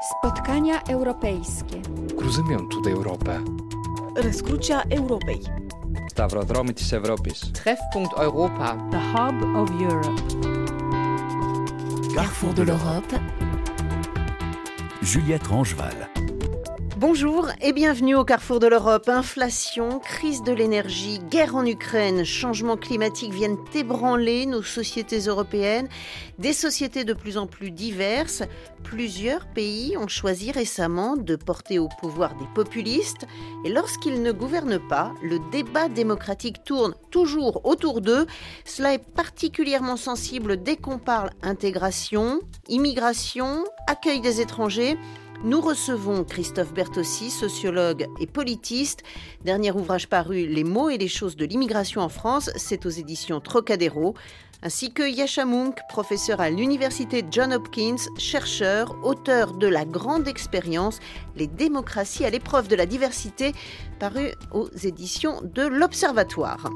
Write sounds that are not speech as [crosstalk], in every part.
Spotkania europejskie. Cruzymiątu Europę. Răscrucea Europei. Stawrodromy της Ευρώπης. Treffpunkt Europa. The hub of Europe. Carrefour de l'Europe. Juliette Rangeval. Bonjour et bienvenue au carrefour de l'Europe. Inflation, crise de l'énergie, guerre en Ukraine, changement climatique viennent ébranler nos sociétés européennes, des sociétés de plus en plus diverses. Plusieurs pays ont choisi récemment de porter au pouvoir des populistes et lorsqu'ils ne gouvernent pas, le débat démocratique tourne toujours autour d'eux. Cela est particulièrement sensible dès qu'on parle intégration, immigration, accueil des étrangers. Nous recevons Christophe Bertossi, sociologue et politiste. Dernier ouvrage paru, Les mots et les choses de l'immigration en France, c'est aux éditions Trocadéro. Ainsi que Yasha Munk, professeur à l'université John Hopkins, chercheur, auteur de La grande expérience, Les démocraties à l'épreuve de la diversité, paru aux éditions de l'Observatoire.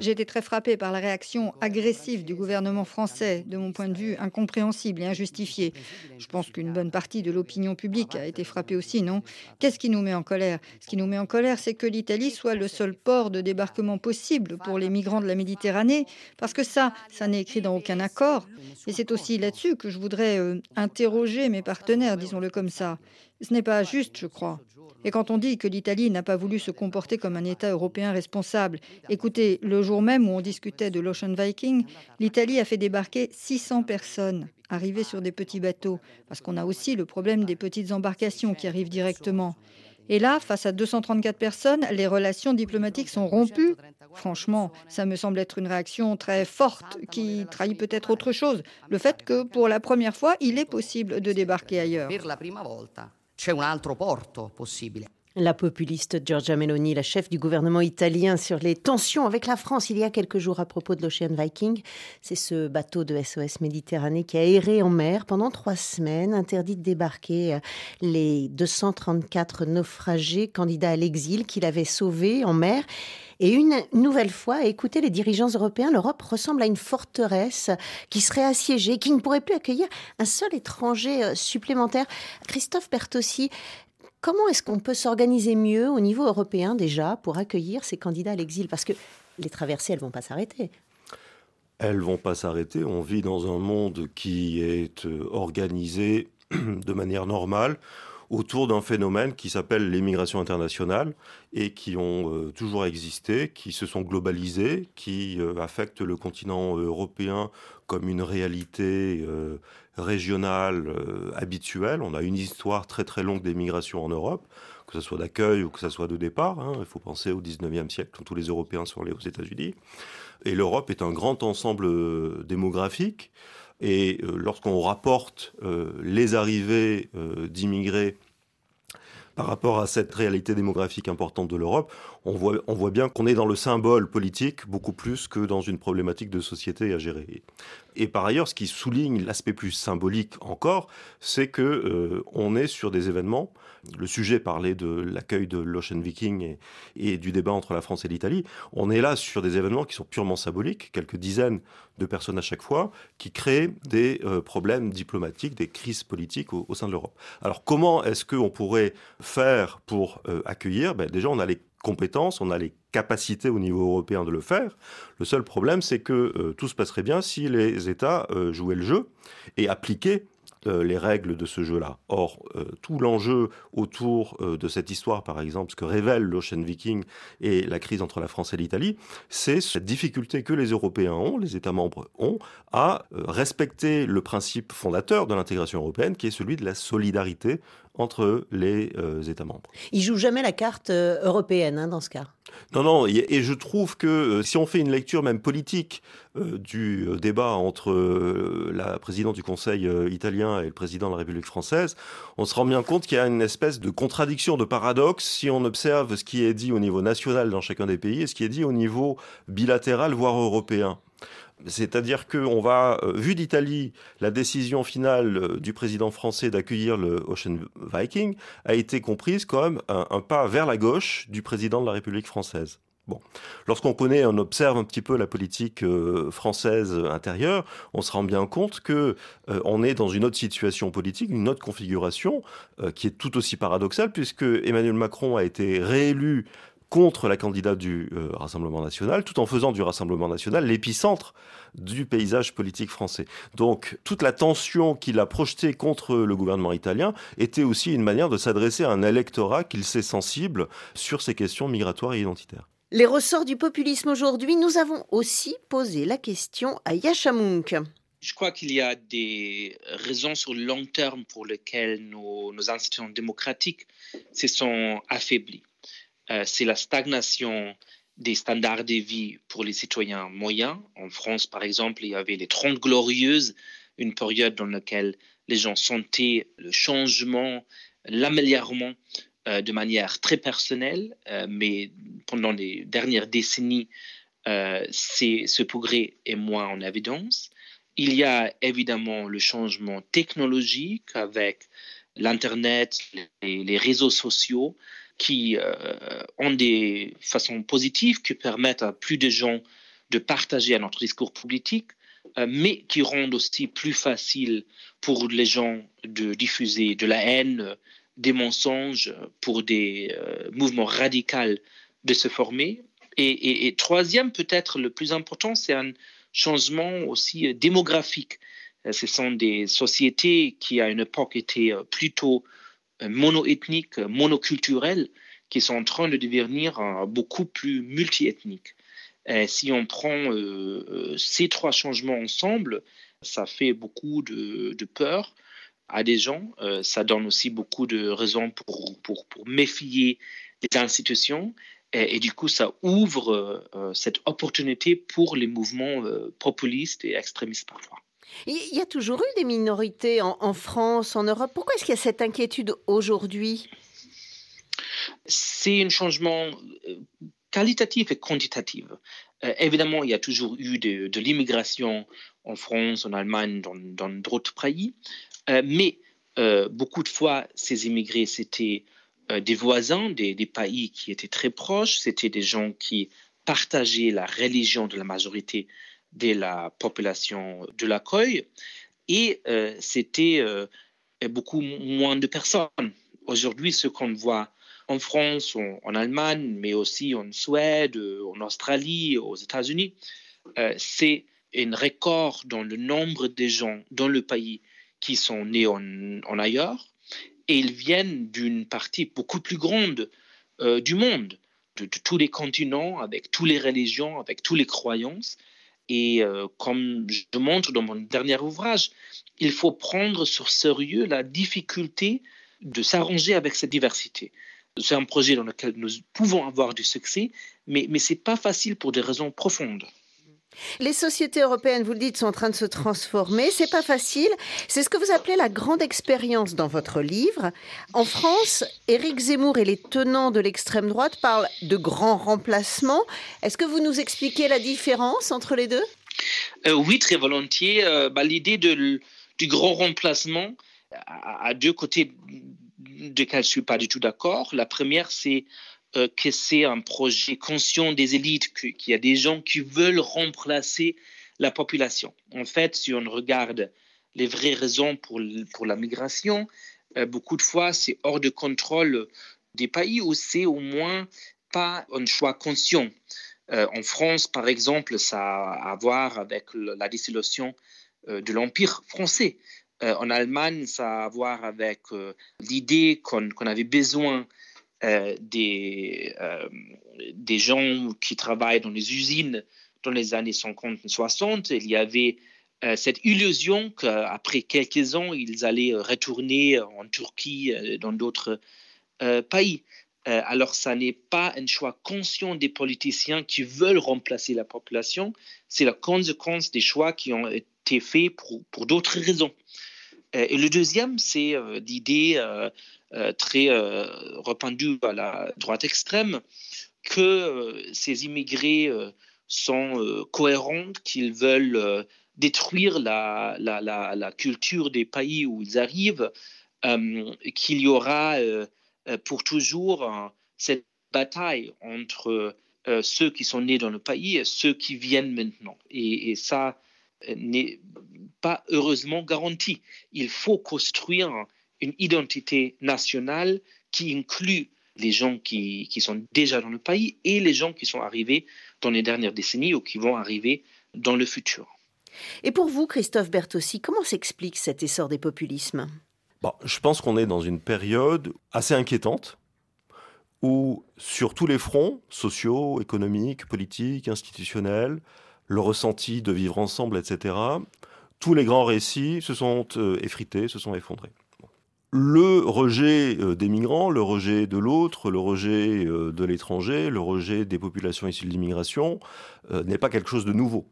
J'ai été très frappée par la réaction agressive du gouvernement français, de mon point de vue incompréhensible et injustifiée. Je pense qu'une bonne partie de l'opinion publique a été frappée aussi, non? Qu'est-ce qui nous met en colère? Ce qui nous met en colère, c'est que l'Italie soit le seul port de débarquement possible pour les migrants de la Méditerranée, parce que ça, ça n'est écrit dans aucun accord. Et c'est aussi là-dessus que je voudrais euh, interroger mes partenaires, disons-le comme ça. Ce n'est pas juste, je crois. Et quand on dit que l'Italie n'a pas voulu se comporter comme un État européen responsable, écoutez, le jour même où on discutait de l'Ocean Viking, l'Italie a fait débarquer 600 personnes arrivées sur des petits bateaux, parce qu'on a aussi le problème des petites embarcations qui arrivent directement. Et là, face à 234 personnes, les relations diplomatiques sont rompues. Franchement, ça me semble être une réaction très forte qui trahit peut-être autre chose. Le fait que pour la première fois, il est possible de débarquer ailleurs. La populiste Giorgia Meloni, la chef du gouvernement italien, sur les tensions avec la France il y a quelques jours à propos de l'Ocean Viking. C'est ce bateau de SOS Méditerranée qui a erré en mer pendant trois semaines, interdit de débarquer les 234 naufragés candidats à l'exil qu'il avait sauvés en mer. Et une nouvelle fois, écoutez les dirigeants européens, l'Europe ressemble à une forteresse qui serait assiégée, qui ne pourrait plus accueillir un seul étranger supplémentaire. Christophe Bertossi, comment est-ce qu'on peut s'organiser mieux au niveau européen déjà pour accueillir ces candidats à l'exil? Parce que les traversées, elles vont pas s'arrêter. Elles vont pas s'arrêter. On vit dans un monde qui est organisé [clears throat] de manière normale autour d'un phénomène qui s'appelle l'immigration internationale et qui ont euh, toujours existé, qui se sont globalisés, qui euh, affectent le continent européen comme une réalité euh, régionale habituelle. On a une histoire très très longue d'émigration en Europe, que ce soit d'accueil ou que ce soit de départ. Hein. Il faut penser au 19e siècle, quand tous les Européens sont allés aux États-Unis. Et l'Europe est un grand ensemble démographique. Et lorsqu'on rapporte les arrivées d'immigrés par rapport à cette réalité démographique importante de l'Europe, on voit, bien qu'on est dans le symbole politique beaucoup plus que dans une problématique de société à gérer. Et par ailleurs, ce qui souligne l'aspect plus symbolique encore, c'est que euh, on est sur des événements. Le sujet parlait de l'accueil de l'Ocean Viking et, du débat entre la France et l'Italie. On est là sur des événements qui sont purement symboliques, quelques dizaines de personnes à chaque fois, qui créent des euh, problèmes diplomatiques, des crises politiques au, au sein de l'Europe. Alors comment est-ce qu'on pourrait faire pour euh, accueillir? Ben, Déjà, on a les compétences, on a les capacités au niveau européen de le faire. Le seul problème, c'est que euh, tout se passerait bien si les États euh, jouaient le jeu et appliquaient euh, les règles de ce jeu-là. Or, tout l'enjeu autour de cette histoire, par exemple, ce que révèle l'Ocean Viking et la crise entre la France et l'Italie, c'est cette difficulté que les Européens ont, les États membres ont, à respecter le principe fondateur de l'intégration européenne, qui est celui de la solidarité entre les États membres. Ils jouent jamais la carte européenne hein, dans ce cas. Non, non, et, je trouve que si on fait une lecture même politique euh, du débat entre euh, la présidente du Conseil euh, italien et le président de la République française, on se rend bien compte qu'il y a une espèce de contradiction, de paradoxe si on observe ce qui est dit au niveau national dans chacun des pays et ce qui est dit au niveau bilatéral, voire européen. C'est-à-dire qu'on va, vu d'Italie, la décision finale du président français d'accueillir le Ocean Viking a été comprise comme un, pas vers la gauche du président de la République française. Bon. Lorsqu'on connaît, on observe un petit peu la politique euh, française intérieure, on se rend bien compte que euh, on est dans une autre situation politique, une autre configuration, euh, qui est tout aussi paradoxale, puisque Emmanuel Macron a été réélu contre la candidate du Rassemblement national, tout en faisant du Rassemblement national l'épicentre du paysage politique français. Donc toute la tension qu'il a projetée contre le gouvernement italien était aussi une manière de s'adresser à un électorat qu'il sait sensible sur ces questions migratoires et identitaires. Les ressorts du populisme aujourd'hui, nous avons aussi posé la question à Yashamunk. Je crois qu'il y a des raisons sur le long terme pour lesquelles nos, institutions démocratiques se sont affaiblies. Euh, c'est la stagnation des standards de vie pour les citoyens moyens. En France, par exemple, il y avait les Trente Glorieuses, une période dans laquelle les gens sentaient le changement, l'améliorement euh, de manière très personnelle, euh, mais pendant les dernières décennies, euh, ce progrès est moins en évidence. Il y a évidemment le changement technologique avec l'Internet, les, les, réseaux sociaux qui ont des façons positives qui permettent à plus de gens de partager notre discours politique, mais qui rendent aussi plus facile pour les gens de diffuser de la haine, des mensonges pour des euh, mouvements radicaux de se former. Et, troisième, peut-être le plus important, c'est un changement aussi euh, démographique. Euh, ce sont des sociétés qui, à une époque, étaient plutôt monoethniques, monoculturelles, qui sont en train de devenir beaucoup plus multiethniques. Et si on prend ces trois changements ensemble, ça fait beaucoup de, peur à des gens. Euh, ça donne aussi beaucoup de raisons pour, pour, pour méfier des institutions. Et, du coup, ça ouvre euh, cette opportunité pour les mouvements euh, populistes et extrémistes parfois. Il y a toujours eu des minorités en, France, en Europe. Pourquoi est-ce qu'il y a cette inquiétude aujourd'hui? C'est un changement qualitatif et quantitatif. évidemment, il y a toujours eu de, l'immigration en France, en Allemagne, dans d'autres pays. Euh, mais euh, beaucoup de fois, ces immigrés, c'était euh, des voisins des, pays qui étaient très proches, c'était des gens qui partageaient la religion de la majorité de la population de l'accueil, et c'était beaucoup moins de personnes. Aujourd'hui, ce qu'on voit en France, en, en, Allemagne, mais aussi en Suède, en Australie, aux États-Unis, c'est un record dans le nombre de gens dans le pays qui sont nés en, ailleurs, et ils viennent d'une partie beaucoup plus grande euh, du monde, de, tous les continents, avec toutes les religions, avec toutes les croyances. Et euh, comme je montre dans mon dernier ouvrage, il faut prendre sur sérieux la difficulté de s'arranger avec cette diversité. C'est un projet dans lequel nous pouvons avoir du succès, mais, mais ce n'est pas facile pour des raisons profondes. Les sociétés européennes, vous le dites, sont en train de se transformer. C'est pas facile. C'est ce que vous appelez la grande expérience dans votre livre. En France, Éric Zemmour et les tenants de l'extrême droite parlent de grands remplacements. Est-ce que vous nous expliquez la différence entre les deux euh, Oui, très volontiers. Euh, bah, l'idée du grand remplacement a deux côtés desquels je suis pas du tout d'accord. La première, c'est euh, que c'est un projet conscient des élites, qu'il y a des gens qui veulent remplacer la population. En fait, si on regarde les vraies raisons pour, pour la migration, euh, beaucoup de fois, c'est hors de contrôle des pays où c'est au moins pas un choix conscient. Euh, en France, par exemple, ça a à voir avec la dissolution de l'Empire français. en Allemagne, ça a à voir avec l'idée qu'on avait besoin euh, des, euh, des gens qui travaillent dans les usines dans les années 50 60. Il y avait euh, cette illusion qu'après quelques ans, ils allaient retourner en Turquie, dans d'autres pays. alors, ça n'est pas un choix conscient des politiciens qui veulent remplacer la population, c'est la conséquence des choix qui ont été faits pour, pour d'autres raisons. et le deuxième, c'est l'idée très euh, répandu à la droite extrême, que euh, ces immigrés sont cohérents, qu'ils veulent détruire la, la, la, culture des pays où ils arrivent, qu'il y aura pour toujours cette bataille entre euh, ceux qui sont nés dans le pays et ceux qui viennent maintenant. Et, ça euh, n'est pas heureusement garanti. Il faut construire une identité nationale qui inclut les gens qui, qui, sont déjà dans le pays et les gens qui sont arrivés dans les dernières décennies ou qui vont arriver dans le futur. Et pour vous, Christophe Bertossi, comment s'explique cet essor des populismes? Bon, Je pense qu'on est dans une période assez inquiétante où sur tous les fronts, sociaux, économiques, politiques, institutionnels, le ressenti de vivre ensemble, etc., tous les grands récits se sont euh, effrités, se sont effondrés. Le rejet euh, des migrants, le rejet de l'autre, le rejet euh, de l'étranger, le rejet des populations issues de l'immigration n'est pas quelque chose de nouveau.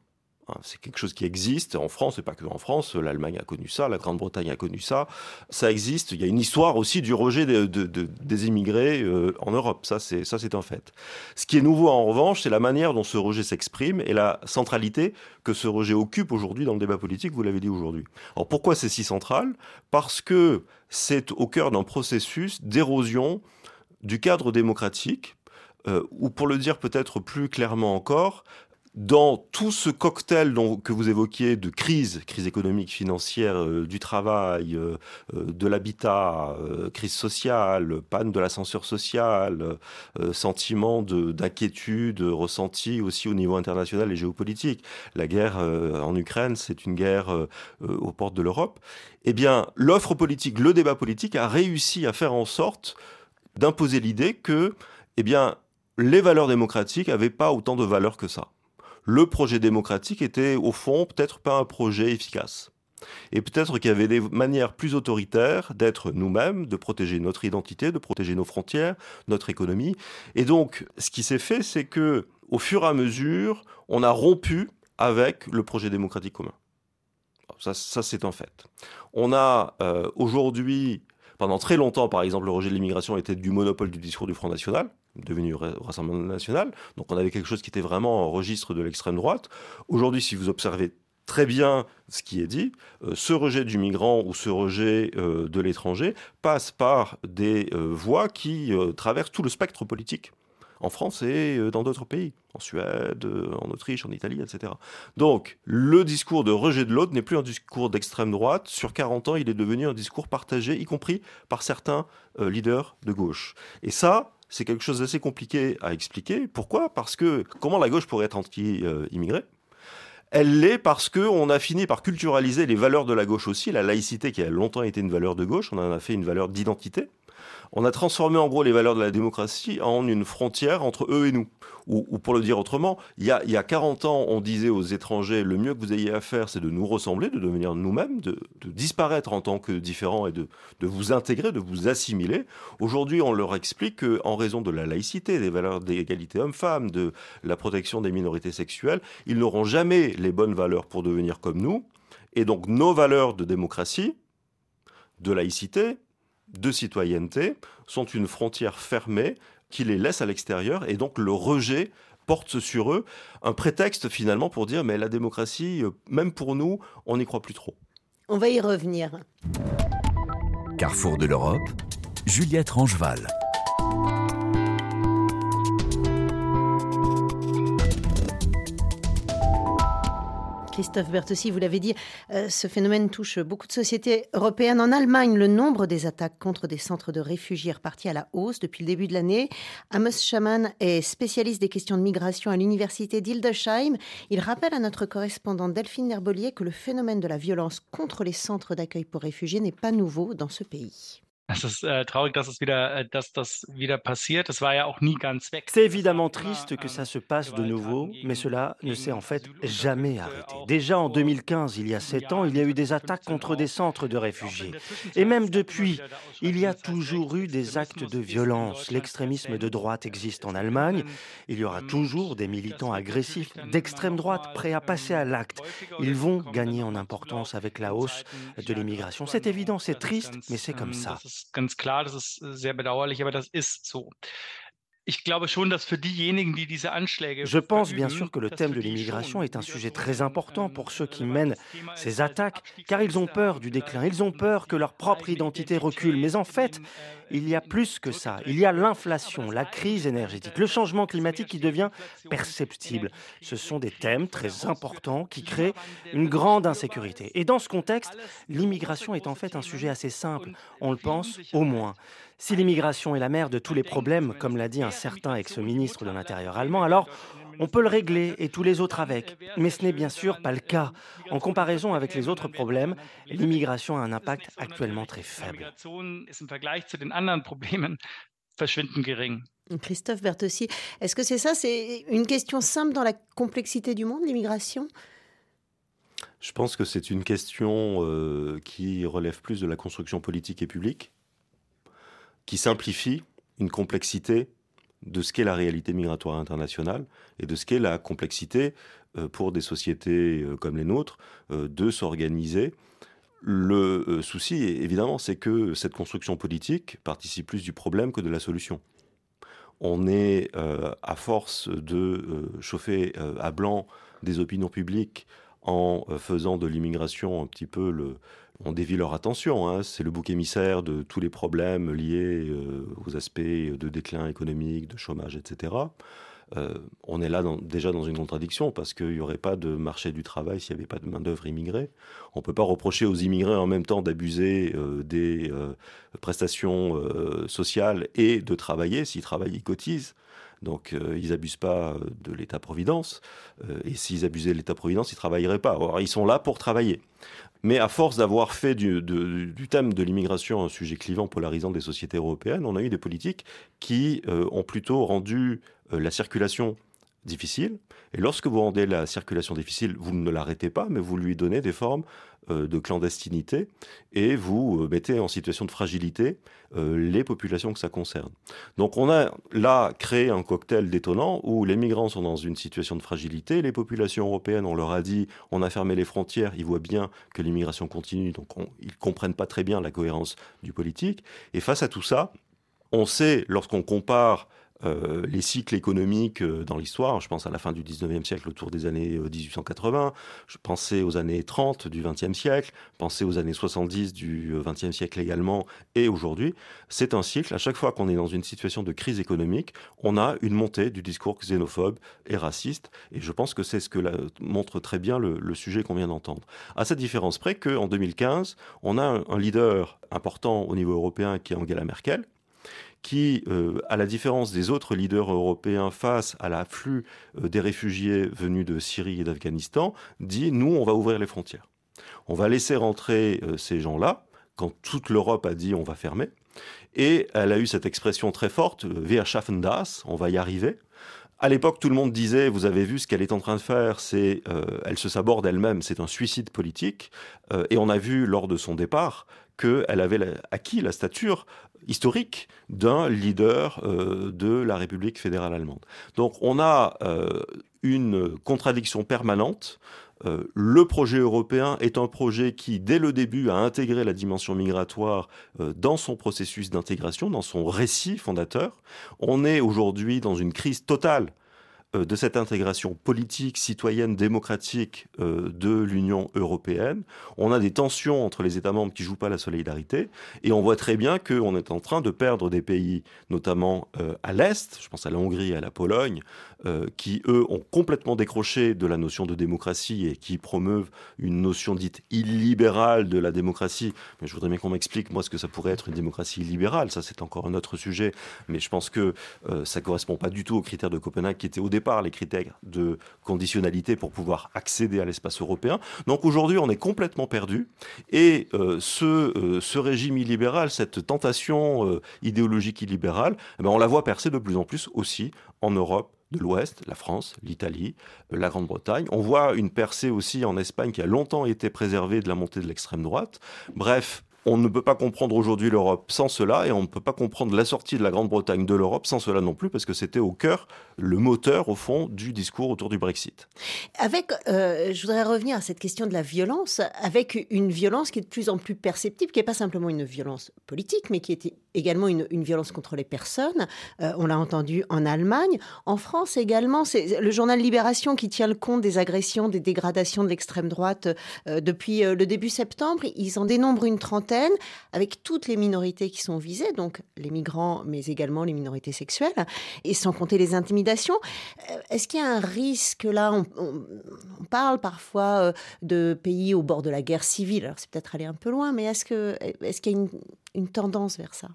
Hein, c'est quelque chose qui existe en France, et pas que en France. L'Allemagne a connu ça, la Grande-Bretagne a connu ça. Ça existe. Il y a une histoire aussi du rejet des immigrés euh, en Europe. Ça, c'est ça, c'est un fait. Ce qui est nouveau, en revanche, c'est la manière dont ce rejet s'exprime et la centralité que ce rejet occupe aujourd'hui dans le débat politique. Vous l'avez dit aujourd'hui. Alors pourquoi c'est si central? Parce que c'est au cœur d'un processus d'érosion du cadre démocratique, euh, ou pour le dire peut-être plus clairement encore, dans tout ce cocktail que vous évoquiez de crise, crise économique, financière, euh, du travail, euh, euh, de l'habitat, crise sociale, panne de l'ascenseur social, sentiment d'inquiétude ressenti aussi au niveau international et géopolitique. La guerre en Ukraine, c'est une guerre aux portes de l'Europe. Eh bien, l'offre politique, le débat politique a réussi à faire en sorte d'imposer l'idée que, eh bien, les valeurs démocratiques n'avaient pas autant de valeur que ça le projet démocratique était au fond peut-être pas un projet efficace. Et peut-être qu'il y avait des manières plus autoritaires d'être nous-mêmes, de protéger notre identité, de protéger nos frontières, notre économie. Et donc, ce qui s'est fait, c'est que, au fur et à mesure, on a rompu avec le projet démocratique commun. Ça, c'est un fait. On a euh, aujourd'hui, pendant très longtemps, par exemple, le rejet de l'immigration était du monopole du discours du Front National devenu Rassemblement national. Donc on avait quelque chose qui était vraiment en registre de l'extrême droite. Aujourd'hui, si vous observez très bien ce qui est dit, euh, ce rejet du migrant ou ce rejet euh, de l'étranger passe par des euh, voies qui traversent tout le spectre politique en France et dans d'autres pays, en Suède, en Autriche, en Italie, etc. Donc, le discours de rejet de l'autre n'est plus un discours d'extrême droite. Sur 40 ans, il est devenu un discours partagé, y compris par certains leaders de gauche. Et ça, c'est quelque chose d'assez compliqué à expliquer. Pourquoi? Parce que comment la gauche pourrait être anti-immigrée? Elle l'est parce qu'on a fini par culturaliser les valeurs de la gauche aussi, la laïcité qui a longtemps été une valeur de gauche, on en a fait une valeur d'identité. On a transformé en gros les valeurs de la démocratie en une frontière entre eux et nous. Ou, pour le dire autrement, il y, a, il y, 40 ans, on disait aux étrangers, le mieux que vous ayez à faire, c'est de nous ressembler, de devenir nous-mêmes, de, disparaître en tant que différents et de, de vous intégrer, de vous assimiler. Aujourd'hui, on leur explique qu'en raison de la laïcité, des valeurs d'égalité homme-femme, de la protection des minorités sexuelles, ils n'auront jamais les bonnes valeurs pour devenir comme nous. Et donc nos valeurs de démocratie, de laïcité, de citoyenneté sont une frontière fermée qui les laisse à l'extérieur et donc le rejet porte sur eux un prétexte finalement pour dire mais la démocratie, euh, même pour nous, on n'y croit plus trop. On va y revenir. Carrefour de l'Europe, Juliette Rangeval. Christophe Bertossi, vous l'avez dit, euh, ce phénomène touche beaucoup de sociétés européennes. En Allemagne, le nombre des attaques contre des centres de réfugiés est reparti à la hausse depuis le début de l'année. Amos Schaman est spécialiste des questions de migration à l'université d'Hildesheim. Il rappelle à notre correspondante Delphine Nerbolier que le phénomène de la violence contre les centres d'accueil pour réfugiés n'est pas nouveau dans ce pays. C'est évidemment triste que ça se passe de nouveau, mais cela ne s'est en fait jamais arrêté. Déjà en 2015, il y a sept ans, il y a eu des attaques contre des centres de réfugiés. Et même depuis, il y a toujours eu des actes de violence. L'extrémisme de droite existe en Allemagne. Il y aura toujours des militants agressifs d'extrême droite prêts à passer à l'acte. Ils vont gagner en importance avec la hausse de l'immigration. C'est évident, c'est triste, mais c'est comme ça. Ganz klar, das ist sehr bedauerlich, aber das ist so. Je pense bien sûr que le thème de l'immigration est un sujet très important pour ceux qui mènent ces attaques, car ils ont peur du déclin, ils ont peur que leur propre identité recule. Mais en fait, il y a plus que ça. Il y a l'inflation, la crise énergétique, le changement climatique qui devient perceptible. Ce sont des thèmes très importants qui créent une grande insécurité. Et dans ce contexte, l'immigration est en fait un sujet assez simple. On le pense au moins. Si l'immigration est la mère de tous les problèmes, comme l'a dit un certain ex-ministre de l'Intérieur allemand, alors on peut le régler et tous les autres avec. Mais ce n'est bien sûr pas le cas. En comparaison avec les autres problèmes, l'immigration a un impact actuellement très faible. Christophe Bertossi, est-ce que c'est ça? C'est une question simple dans la complexité du monde, l'immigration? Je pense que c'est une question euh, qui relève plus de la construction politique et publique, qui simplifie une complexité de ce qu'est la réalité migratoire internationale et de ce qu'est la complexité euh, pour des sociétés euh, comme les nôtres euh, de s'organiser. Le souci, évidemment, c'est que cette construction politique participe plus du problème que de la solution. On est, à force de chauffer à blanc des opinions publiques en faisant de l'immigration un petit peu le, on dévie leur attention. Hein. C'est le bouc émissaire de tous les problèmes liés euh, aux aspects de déclin économique, de chômage, etc. Euh, on est là déjà dans une contradiction parce qu'il n'y aurait pas de marché du travail s'il n'y avait pas de main-d'œuvre immigrée. On ne peut pas reprocher aux immigrés en même temps d'abuser euh, des prestations sociales et de travailler. S'ils travaillent, ils cotisent. Donc ils n'abusent pas de l'État-providence. et s'ils abusaient de l'État-providence, ils travailleraient pas. Alors ils sont là pour travailler. Mais à force d'avoir fait du, thème de l'immigration un sujet clivant, polarisant des sociétés européennes, on a eu des politiques qui euh, ont plutôt rendu euh, la circulation difficile. Et lorsque vous rendez la circulation difficile, vous ne l'arrêtez pas, mais vous lui donnez des formes euh, de clandestinité et vous mettez en situation de fragilité les populations que ça concerne. Donc on a là créé un cocktail détonnant où les migrants sont dans une situation de fragilité, les populations européennes, on leur a dit on a fermé les frontières, ils voient bien que l'immigration continue, donc ils comprennent pas très bien la cohérence du politique. Et face à tout ça, on sait, lorsqu'on compare euh, les cycles économiques euh, dans l'histoire. Je pense à la fin du 19e siècle, autour des années 1880. Euh, je pensais aux années 30 du 20e siècle, pensais aux années 70 du 20e siècle également, et aujourd'hui. C'est un cycle. À chaque fois qu'on est dans une situation de crise économique, on a une montée du discours xénophobe et raciste. Et je pense que c'est ce que montre très bien le, sujet qu'on vient d'entendre. À cette différence près qu'en 2015, on a un leader important au niveau européen qui est Angela Merkel, qui, euh, à la différence des autres leaders européens face à l'afflux euh, des réfugiés venus de Syrie et d'Afghanistan, dit nous, on va ouvrir les frontières. On va laisser rentrer euh, ces gens-là, quand toute l'Europe a dit on va fermer. Et elle a eu cette expression très forte, Wir schaffen das, on va y arriver. À l'époque, tout le monde disait, vous avez vu ce qu'elle est en train de faire, c'est, elle se saborde elle-même, c'est un suicide politique. et on a vu lors de son départ qu'elle avait acquis la stature historique d'un leader euh, de la République fédérale allemande. Donc on a euh, une contradiction permanente. Euh, le projet européen est un projet qui, dès le début, a intégré la dimension migratoire dans son processus d'intégration, dans son récit fondateur. On est aujourd'hui dans une crise totale de cette intégration politique, citoyenne, démocratique euh, de l'Union européenne. On a des tensions entre les États membres qui jouent pas la solidarité, et on voit très bien qu'on est en train de perdre des pays, notamment euh, à l'Est, je pense à la Hongrie et à la Pologne, qui, eux, ont complètement décroché de la notion de démocratie et qui promeuvent une notion dite illibérale de la démocratie. Mais je voudrais bien qu'on m'explique, moi, ce que ça pourrait être une démocratie illibérale. Ça, c'est encore un autre sujet, mais je pense que ça correspond pas du tout aux critères de Copenhague qui étaient au départ par les critères de conditionnalité pour pouvoir accéder à l'espace européen. Donc aujourd'hui, on est complètement perdu. Et euh, ce, euh, ce, régime illibéral, cette tentation euh, idéologique illibérale, eh ben, on la voit percer de plus en plus aussi en Europe de l'Ouest, la France, l'Italie, la Grande-Bretagne. On voit une percée aussi en Espagne qui a longtemps été préservée de la montée de l'extrême droite. Bref, on ne peut pas comprendre aujourd'hui l'Europe sans cela, et on ne peut pas comprendre la sortie de la Grande-Bretagne de l'Europe sans cela non plus, parce que c'était au cœur, le moteur, au fond, du discours autour du Brexit. Avec, euh, je voudrais revenir à cette question de la violence, avec une violence qui est de plus en plus perceptible, qui n'est pas simplement une violence politique, mais qui est également une, violence contre les personnes. Euh, on l'a entendu en Allemagne. En France également, c'est le journal Libération qui tient le compte des agressions, des dégradations de l'extrême droite euh, depuis le début septembre. Ils en dénombrent une trentaine trentaine, avec toutes les minorités qui sont visées, donc les migrants, mais également les minorités sexuelles, et sans compter les intimidations. Euh, est-ce qu'il y a un risque là on, parle parfois euh, de pays au bord de la guerre civile. Alors c'est peut-être aller un peu loin, mais est-ce que est-ce qu'il y a une, tendance vers ça?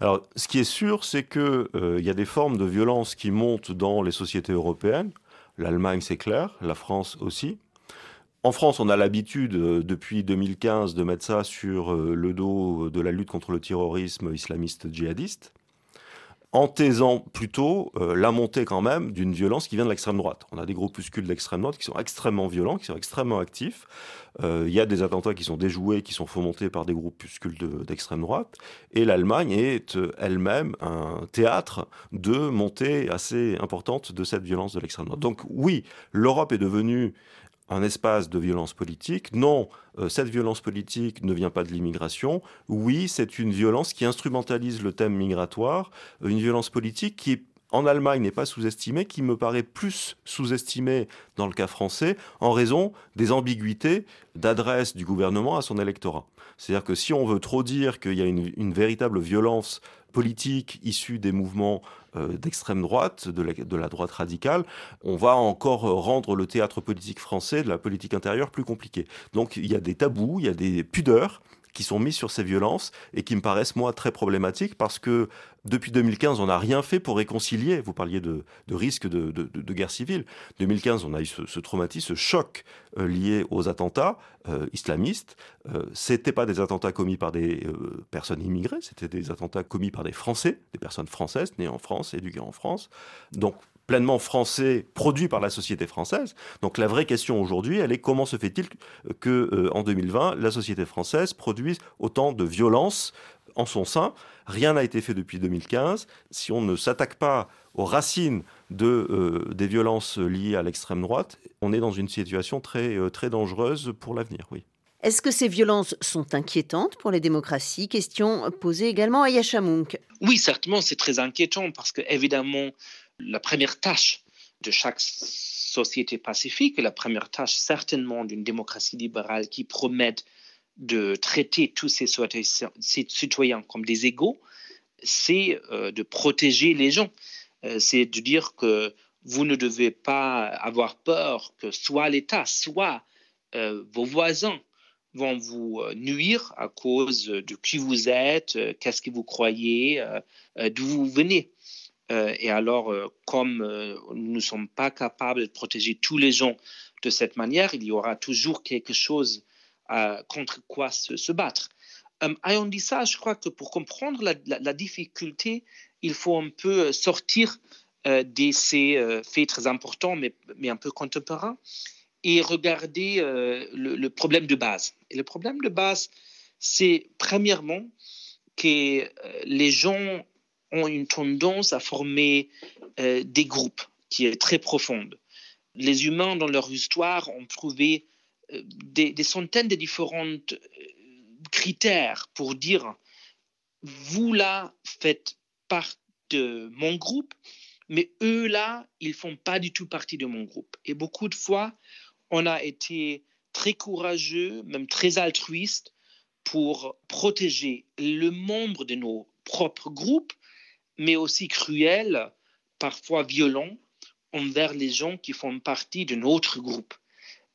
Alors, ce qui est sûr, c'est qu'il euh, y a des formes de violence qui montent dans les sociétés européennes. L'Allemagne, c'est clair, la France aussi. En France, on a l'habitude, depuis 2015, de mettre ça sur le dos de la lutte contre le terrorisme islamiste djihadiste, en taisant plutôt euh, la montée quand même d'une violence qui vient de l'extrême droite. On a des groupuscules d'extrême droite qui sont extrêmement violents, qui sont extrêmement actifs. Il y a des attentats qui sont déjoués, qui sont fomentés par des groupuscules d'extrême droite. Et l'Allemagne est elle-même un théâtre de montée assez importante de cette violence de l'extrême droite. Donc oui, l'Europe est devenue un espace de violence politique. Non, euh, cette violence politique ne vient pas de l'immigration. Oui, c'est une violence qui instrumentalise le thème migratoire, euh, une violence politique qui en Allemagne n'est pas sous-estimée, qui me paraît plus sous-estimée dans le cas français en raison des ambiguïtés d'adresse du gouvernement à son électorat. C'est-à-dire que si on veut trop dire qu'il y a une, une véritable violence politique issue des mouvements euh, d'extrême droite, de la, droite radicale, on va encore rendre le théâtre politique français, de la politique intérieure, plus compliqué. Donc il y a des tabous, il y a des pudeurs qui sont mis sur ces violences et qui me paraissent, moi, très problématiques parce que depuis 2015, on n'a rien fait pour réconcilier. Vous parliez de, risque de, guerre civile. 2015, on a eu ce, traumatisme, ce choc euh, lié aux attentats euh, islamistes. Euh, c'était pas des attentats commis par des personnes immigrées, c'était des attentats commis par des Français, des personnes françaises nées en France, éduquées en France. Donc pleinement français, produit par la société française. Donc la vraie question aujourd'hui, elle est comment se fait-il que euh, en 2020, la société française produise autant de violence en son sein? Rien n'a été fait depuis 2015. Si on ne s'attaque pas aux racines de, euh, des violences liées à l'extrême droite, on est dans une situation très, euh, très dangereuse pour l'avenir, oui. Est-ce que ces violences sont inquiétantes pour les démocraties? Question posée également à Yasha Oui, certainement, c'est très inquiétant parce que, évidemment, la première tâche de chaque société pacifique, la première tâche certainement d'une démocratie libérale qui promet de traiter tous ces citoyens comme des égaux, c'est euh, de protéger les gens. Euh, c'est de dire que vous ne devez pas avoir peur que soit l'État, soit euh, vos voisins vont vous nuire à cause de qui vous êtes, qu'est-ce que vous croyez, d'où vous venez. Euh, et alors, euh, comme euh, nous ne sommes pas capables de protéger tous les gens de cette manière, il y aura toujours quelque chose contre quoi se, battre. ayant dit ça, je crois que pour comprendre la, difficulté, il faut un peu sortir de ces faits très importants, mais, un peu contemporains, et regarder le, problème de base. Et le problème de base, c'est premièrement que les gens ont une tendance à former euh, des groupes qui est très profonde. Les humains, dans leur histoire, ont trouvé euh, des, centaines de différents euh, critères pour dire, vous là, faites partie de mon groupe, mais eux là, ils font pas du tout partie de mon groupe. Et beaucoup de fois, on a été très courageux, même très altruiste, pour protéger le membre de nos propres groupes mais aussi cruel, parfois violent, envers les gens qui font partie d'un autre groupe.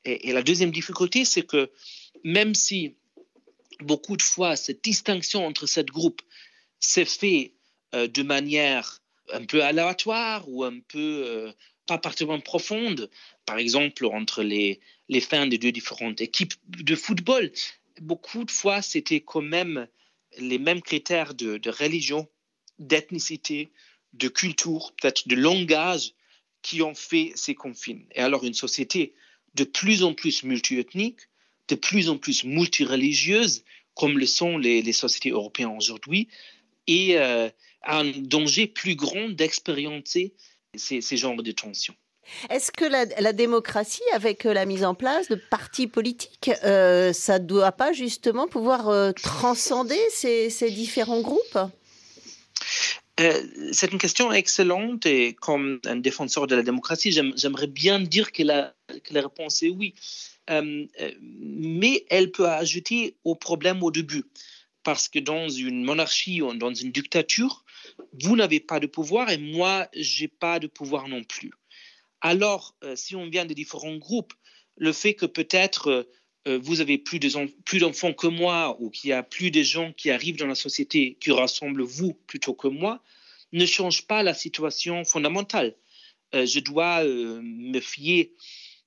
Et, la deuxième difficulté, c'est que même si beaucoup de fois cette distinction entre ces groupes s'est fait euh, de manière un peu aléatoire ou un peu euh, pas particulièrement profonde, par exemple entre les, les fans des deux différentes équipes de football, beaucoup de fois c'était quand même les mêmes critères de religion d'ethnicité, de culture, peut-être de langage qui ont fait ces confines. Et alors une société de plus en plus multiethnique, de plus en plus multireligieuse, comme le sont les, sociétés européennes aujourd'hui, et euh, un danger plus grand d'expérimenter ces, genres de tensions. Est-ce que la, démocratie, avec la mise en place de partis politiques, euh, ça ne doit pas justement pouvoir euh, transcender ces différents groupes? euh, c'est une question excellente et comme un défenseur de la démocratie, j'aimerais bien dire que la, réponse est oui. mais elle peut ajouter au problème au début. Parce que dans une monarchie ou dans une dictature, vous n'avez pas de pouvoir et moi, j'ai pas de pouvoir non plus. Alors, si on vient de différents groupes, le fait que peut-être euh, vous avez plus d'enfants que moi ou qu'il y a plus de gens qui arrivent dans la société qui rassemblent vous plutôt que moi, ne change pas la situation fondamentale. Euh, je dois euh, me fier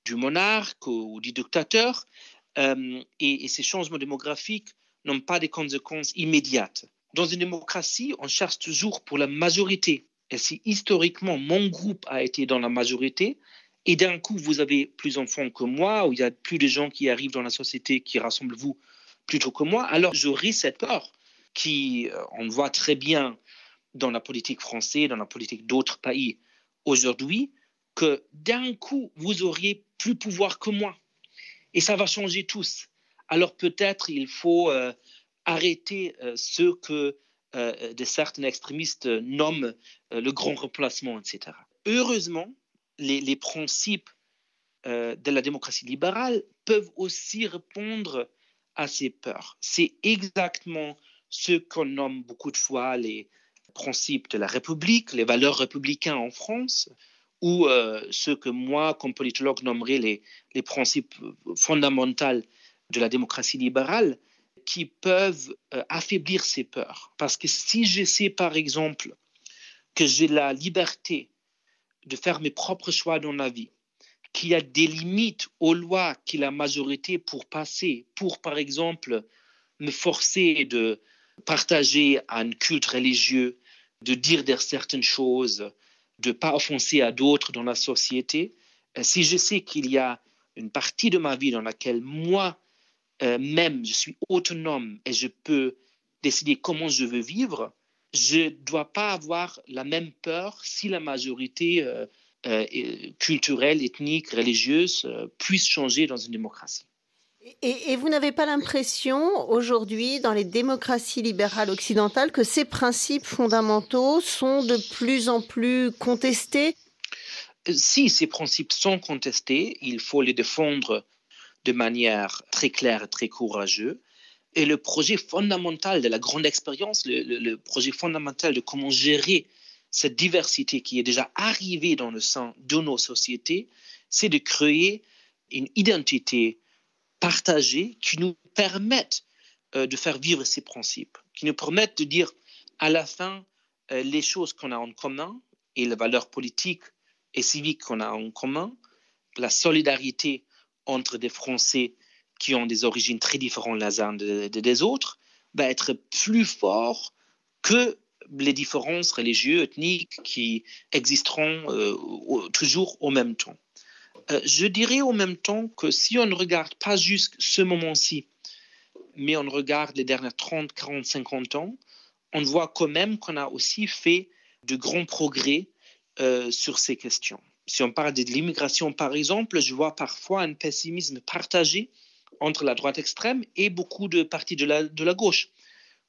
du monarque ou, du dictateur et, ces changements démographiques n'ont pas de conséquences immédiates. Dans une démocratie, on cherche toujours pour la majorité. Et si historiquement mon groupe a été dans la majorité, et d'un coup vous avez plus d'enfants que moi, ou il y a plus de gens qui arrivent dans la société qui rassemblent vous plutôt que moi, alors j'aurai cette peur qui, euh, on voit très bien dans la politique française, dans la politique d'autres pays aujourd'hui, que d'un coup vous auriez plus pouvoir que moi. Et ça va changer tous. Alors peut-être il faut euh, arrêter euh, ce que de certains extrémistes nomment le grand remplacement, etc. Heureusement, les, principes euh, de la démocratie libérale peuvent aussi répondre à ces peurs. C'est exactement ce qu'on nomme beaucoup de fois les principes de la République, les valeurs républicaines en France, ou euh, ce que moi, comme politologue, nommerais les, les principes fondamentaux de la démocratie libérale, qui peuvent euh, affaiblir ces peurs. Parce que si je sais, par exemple, que j'ai la liberté de faire mes propres choix dans la vie, qu'il y a des limites aux lois que la majorité pour passer, pour par exemple me forcer de partager un culte religieux, de dire certaines choses, de ne pas offenser à d'autres dans la société, euh, si je sais qu'il y a une partie de ma vie dans laquelle moi euh, je suis autonome et je peux décider comment je veux vivre, je ne dois pas avoir la même peur si la majorité euh, euh, culturelle, ethnique, religieuse euh, puisse changer dans une démocratie. Et, vous n'avez pas l'impression aujourd'hui dans les démocraties libérales occidentales que ces principes fondamentaux sont de plus en plus contestés? Si ces principes sont contestés, il faut les défendre de manière très claire et très courageuse. Et le projet fondamental de la grande expérience, le, projet fondamental de comment gérer cette diversité qui est déjà arrivée dans le sein de nos sociétés, c'est de créer une identité partagée qui nous permette euh, de faire vivre ces principes, qui nous permette de dire à la fin euh, les choses qu'on a en commun et les valeurs politiques et civiques qu'on a en commun, la solidarité entre des Français qui ont des origines très différentes les uns des, autres, va être plus fort que les différences religieuses, ethniques qui existeront euh, toujours au même temps. Euh, je dirais au même temps que si on ne regarde pas juste ce moment-ci, mais on regarde les dernières 30, 40, 50 ans, on voit quand même qu'on a aussi fait de grands progrès euh, sur ces questions. Si on parle de l'immigration, par exemple, je vois parfois un pessimisme partagé entre la droite extrême et beaucoup de partis de la, gauche,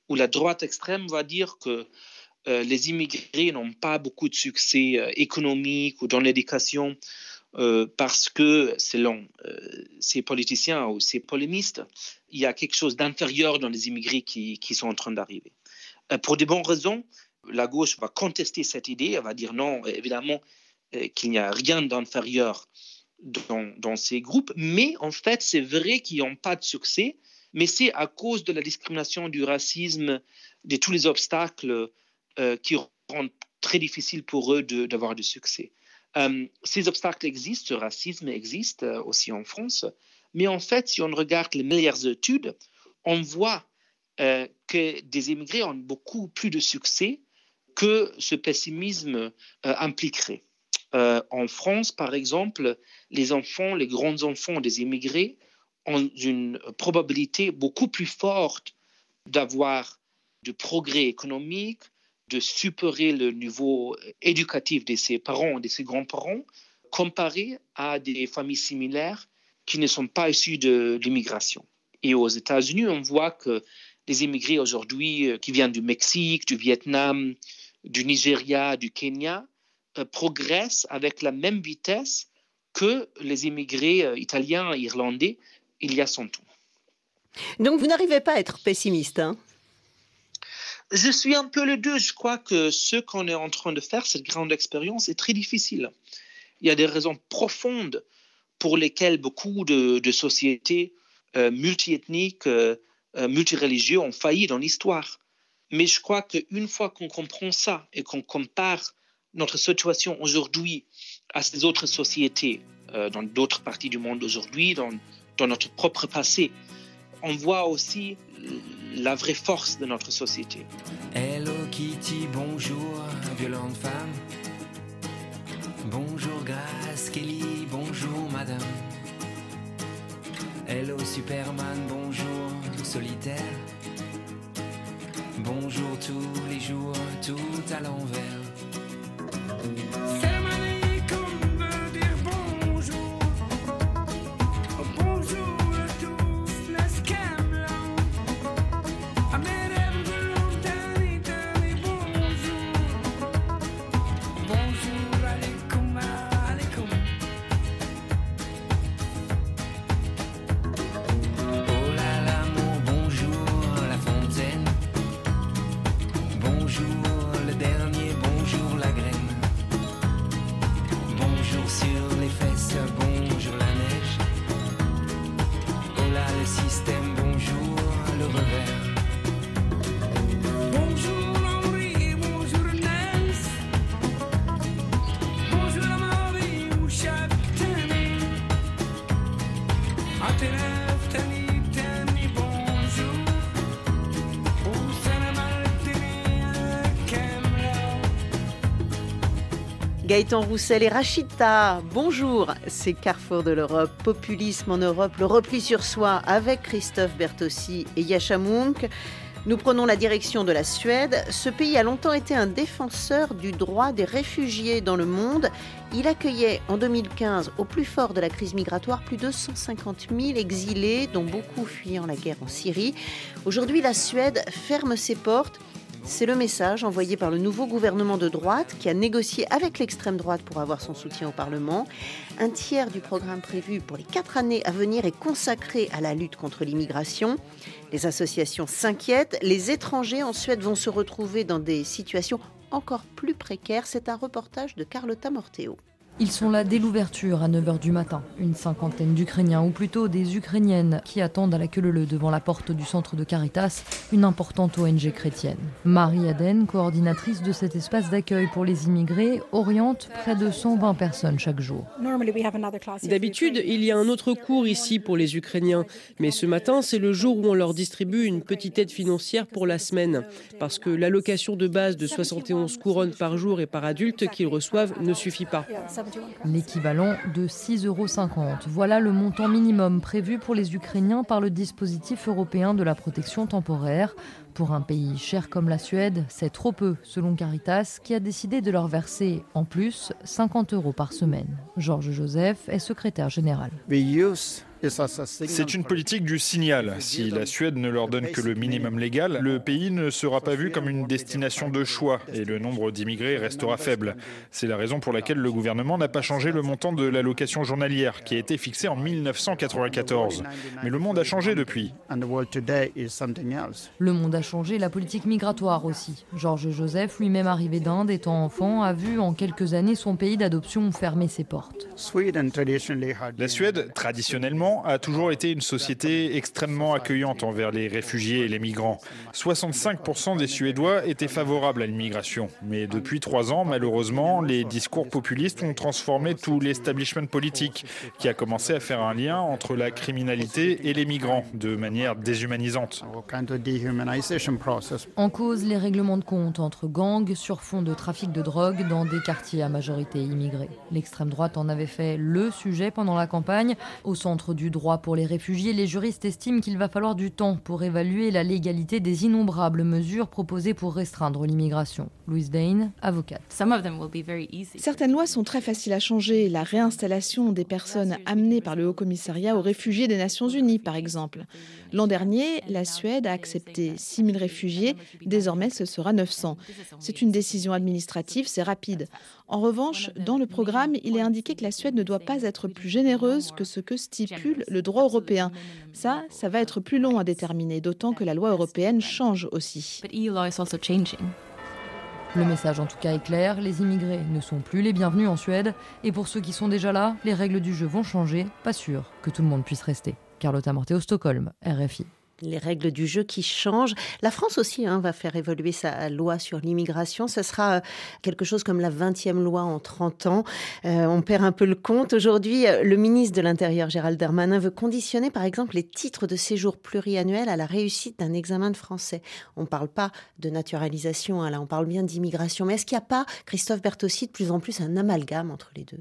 où la droite extrême va dire que euh, les immigrés n'ont pas beaucoup de succès euh, économique ou dans l'éducation euh, parce que, selon ces politiciens ou ces polémistes, il y a quelque chose d'inférieur dans les immigrés qui, qui sont en train d'arriver. pour de bonnes raisons, la gauche va contester cette idée, elle va dire non, évidemment, qu'il n'y a rien d'inférieur dans, ces groupes, mais en fait, c'est vrai qu'ils n'ont pas de succès, mais c'est à cause de la discrimination, du racisme, de tous les obstacles euh, qui rendent très difficile pour eux d'avoir du succès. Euh, ces obstacles existent, ce racisme existe euh, aussi en France, mais en fait, si on regarde les meilleures études, on voit que des immigrés ont beaucoup plus de succès que ce pessimisme impliquerait. Euh, en France, par exemple, les enfants, les grands enfants des immigrés ont une probabilité beaucoup plus forte d'avoir du progrès économique, de supérer le niveau éducatif de ses parents, de ses grands-parents, comparé à des familles similaires qui ne sont pas issues de l'immigration. Et aux États-Unis, on voit que les immigrés aujourd'hui euh, qui viennent du Mexique, du Vietnam, du Nigeria, du Kenya, euh, progressent avec la même vitesse que les immigrés euh, italiens et irlandais il y a 100 ans. Donc vous n'arrivez pas à être pessimiste. Hein? Je suis un peu le deux. Je crois que ce qu'on est en train de faire, cette grande expérience, est très difficile. Il y a des raisons profondes pour lesquelles beaucoup de, sociétés euh, multiethniques, euh, euh, multireligieuses ont failli dans l'histoire. Mais je crois qu'une fois qu'on comprend ça et qu'on compare notre situation aujourd'hui à ces autres sociétés euh, dans d'autres parties du monde aujourd'hui, dans, dans notre propre passé, on voit aussi la vraie force de notre société. Hello Kitty, bonjour, violente femme. Bonjour Grace Kelly, bonjour madame. Hello Superman, bonjour solitaire. Bonjour tous les jours, tout à l'envers. Send Gaëtan Roussel et Rachita, bonjour, c'est Carrefour de l'Europe, populisme en Europe, le repli sur soi avec Christophe Bertossi et Yasha Munk. Nous prenons la direction de la Suède. Ce pays a longtemps été un défenseur du droit des réfugiés dans le monde. Il accueillait en 2015, au plus fort de la crise migratoire, plus de 150 000 exilés, dont beaucoup fuyant la guerre en Syrie. Aujourd'hui, la Suède ferme ses portes c'est le message envoyé par le nouveau gouvernement de droite qui a négocié avec l'extrême droite pour avoir son soutien au Parlement. Un tiers du programme prévu pour les quatre années à venir est consacré à la lutte contre l'immigration. Les associations s'inquiètent. Les étrangers en Suède vont se retrouver dans des situations encore plus précaires. C'est un reportage de Carlotta Morteo. Ils sont là dès l'ouverture à 9h du matin. Une cinquantaine d'Ukrainiens, ou plutôt des Ukrainiennes, qui attendent à la queue leu devant la porte du centre de Caritas, une importante ONG chrétienne. Marie Aden, coordinatrice de cet espace d'accueil pour les immigrés, oriente près de 120 personnes chaque jour. D'habitude, il y a un autre cours ici pour les Ukrainiens, mais ce matin, c'est le jour où on leur distribue une petite aide financière pour la semaine, parce que l'allocation de base de 71 couronnes par jour et par adulte qu'ils reçoivent ne suffit pas. L'équivalent de 6,50 euros. Voilà le montant minimum prévu pour les Ukrainiens par le dispositif européen de la protection temporaire. Pour un pays cher comme la Suède, c'est trop peu, selon Caritas, qui a décidé de leur verser, en plus, 50 euros par semaine. Georges Joseph est secrétaire général. C'est une politique du signal. Si la Suède ne leur donne que le minimum légal, le pays ne sera pas vu comme une destination de choix et le nombre d'immigrés restera faible. C'est la raison pour laquelle le gouvernement n'a pas changé le montant de l'allocation journalière qui a été fixé en 1994. Mais le monde a changé depuis. Le monde a changé, la politique migratoire aussi. Georges Joseph, lui-même arrivé d'Inde étant enfant, a vu en quelques années son pays d'adoption fermer ses portes. La Suède, traditionnellement, a toujours été une société extrêmement accueillante envers les réfugiés et les migrants. 65% des Suédois étaient favorables à l'immigration. Mais depuis trois ans, malheureusement, les discours populistes ont transformé tout l'establishment politique, qui a commencé à faire un lien entre la criminalité et les migrants de manière déshumanisante. En cause, les règlements de compte entre gangs sur fond de trafic de drogue dans des quartiers à majorité immigrée. L'extrême droite en avait fait le sujet pendant la campagne, au centre du droit pour les réfugiés, les juristes estiment qu'il va falloir du temps pour évaluer la légalité des innombrables mesures proposées pour restreindre l'immigration. Louise Dane, avocate. Certaines lois sont très faciles à changer. La réinstallation des personnes amenées par le Haut Commissariat aux réfugiés des Nations Unies, par exemple. L'an dernier, la Suède a accepté 6 000 réfugiés. Désormais, ce sera 900. C'est une décision administrative, c'est rapide. En revanche, dans le programme, il est indiqué que la Suède ne doit pas être plus généreuse que ce que stipule le droit européen. Ça, ça va être plus long à déterminer, d'autant que la loi européenne change aussi. Le message en tout cas est clair, les immigrés ne sont plus les bienvenus en Suède, et pour ceux qui sont déjà là, les règles du jeu vont changer, pas sûr que tout le monde puisse rester. Carlotta Morteo, Stockholm, RFI les règles du jeu qui changent. La France aussi hein, va faire évoluer sa loi sur l'immigration. Ce sera euh, quelque chose comme la 20e loi en 30 ans. Euh, on perd un peu le compte. Aujourd'hui, euh, le ministre de l'Intérieur, Gérald Darmanin, veut conditionner par exemple les titres de séjour pluriannuels à la réussite d'un examen de français. On ne parle pas de naturalisation, hein, là on parle bien d'immigration. Mais est-ce qu'il n'y a pas, Christophe Bertossi, de plus en plus un amalgame entre les deux?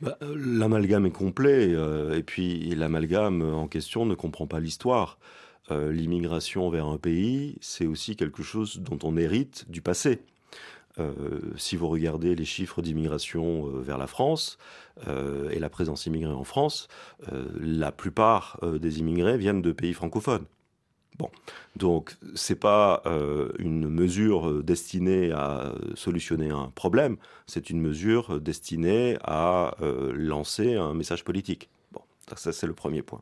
Bah, L'amalgame est complet, et puis l'amalgame en question ne comprend pas l'histoire. Euh, l'immigration vers un pays, c'est aussi quelque chose dont on hérite du passé. Euh, si vous regardez les chiffres d'immigration euh, vers la France et la présence immigrée en France, la plupart des immigrés viennent de pays francophones. Bon, donc c'est pas une mesure destinée à solutionner un problème, c'est une mesure destinée à lancer un message politique. Bon, ça c'est le premier point.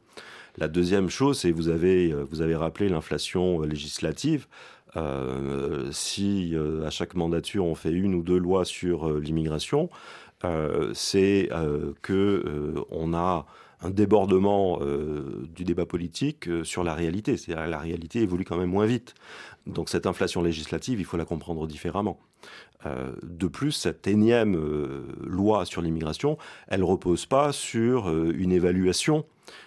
La deuxième chose, c'est vous avez euh, vous avez rappelé l'inflation euh, législative. Euh, si à chaque mandature on fait une ou deux lois sur l'immigration, c'est que on a un débordement du débat politique sur la réalité. C'est-à-dire la réalité évolue quand même moins vite. Donc cette inflation législative, il faut la comprendre différemment. De plus, cette énième loi sur l'immigration, elle repose pas sur une évaluation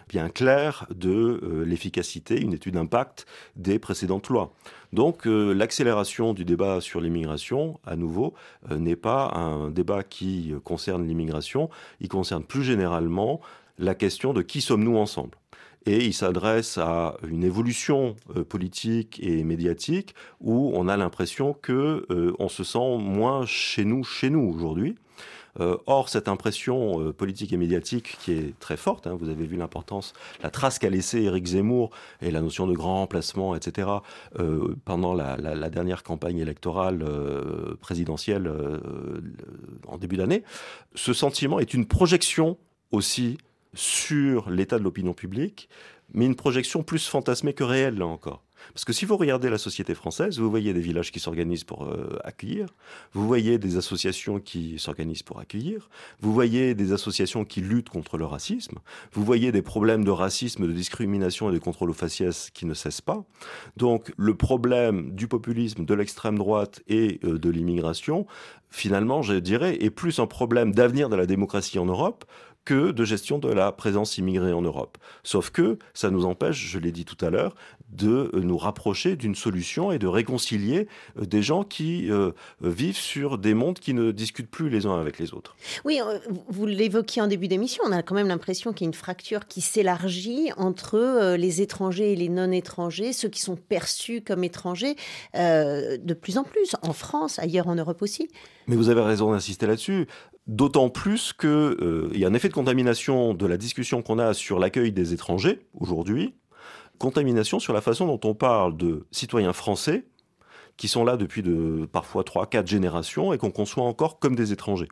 bien clair de euh, l'efficacité, une étude d'impact des précédentes lois. Donc euh, l'accélération du débat sur l'immigration, à nouveau, euh, n'est pas un débat qui concerne l'immigration, il concerne plus généralement la question de qui sommes-nous ensemble et il s'adresse à une évolution politique et médiatique où on a l'impression que on se sent moins chez nous chez nous aujourd'hui euh, or, cette impression euh, politique et médiatique qui est très forte, hein, vous avez vu l'importance, la trace qu'a laissé Éric Zemmour et la notion de grand remplacement, etc., euh, pendant la, dernière campagne électorale présidentielle en début d'année, ce sentiment est une projection aussi sur l'état de l'opinion publique, mais une projection plus fantasmée que réelle, là encore. Parce que si vous regardez la société française, vous voyez des villages qui s'organisent pour euh, accueillir, vous voyez des associations qui s'organisent pour accueillir, vous voyez des associations qui luttent contre le racisme, vous voyez des problèmes de racisme, de discrimination et de contrôle aux faciès qui ne cessent pas. Donc le problème du populisme, de l'extrême droite et euh, de l'immigration, finalement, je dirais, est plus un problème d'avenir de la démocratie en Europe que de gestion de la présence immigrée en Europe. Sauf que ça nous empêche, je l'ai dit tout à l'heure, de euh, nous rapprocher d'une solution et de réconcilier euh, des gens qui euh, vivent sur des mondes qui ne discutent plus les uns avec les autres. Oui, vous l'évoquiez en début d'émission, on a quand même l'impression qu'il y a une fracture qui s'élargit entre les étrangers et les non-étrangers, ceux qui sont perçus comme étrangers de plus en plus, en France, ailleurs en Europe aussi. Mais vous avez raison d'insister là-dessus. D'autant plus qu'il y a un effet de contamination de la discussion qu'on a sur l'accueil des étrangers aujourd'hui, contamination sur la façon dont on parle de citoyens français qui sont là depuis de, parfois 3, 4 générations et qu'on conçoit encore comme des étrangers.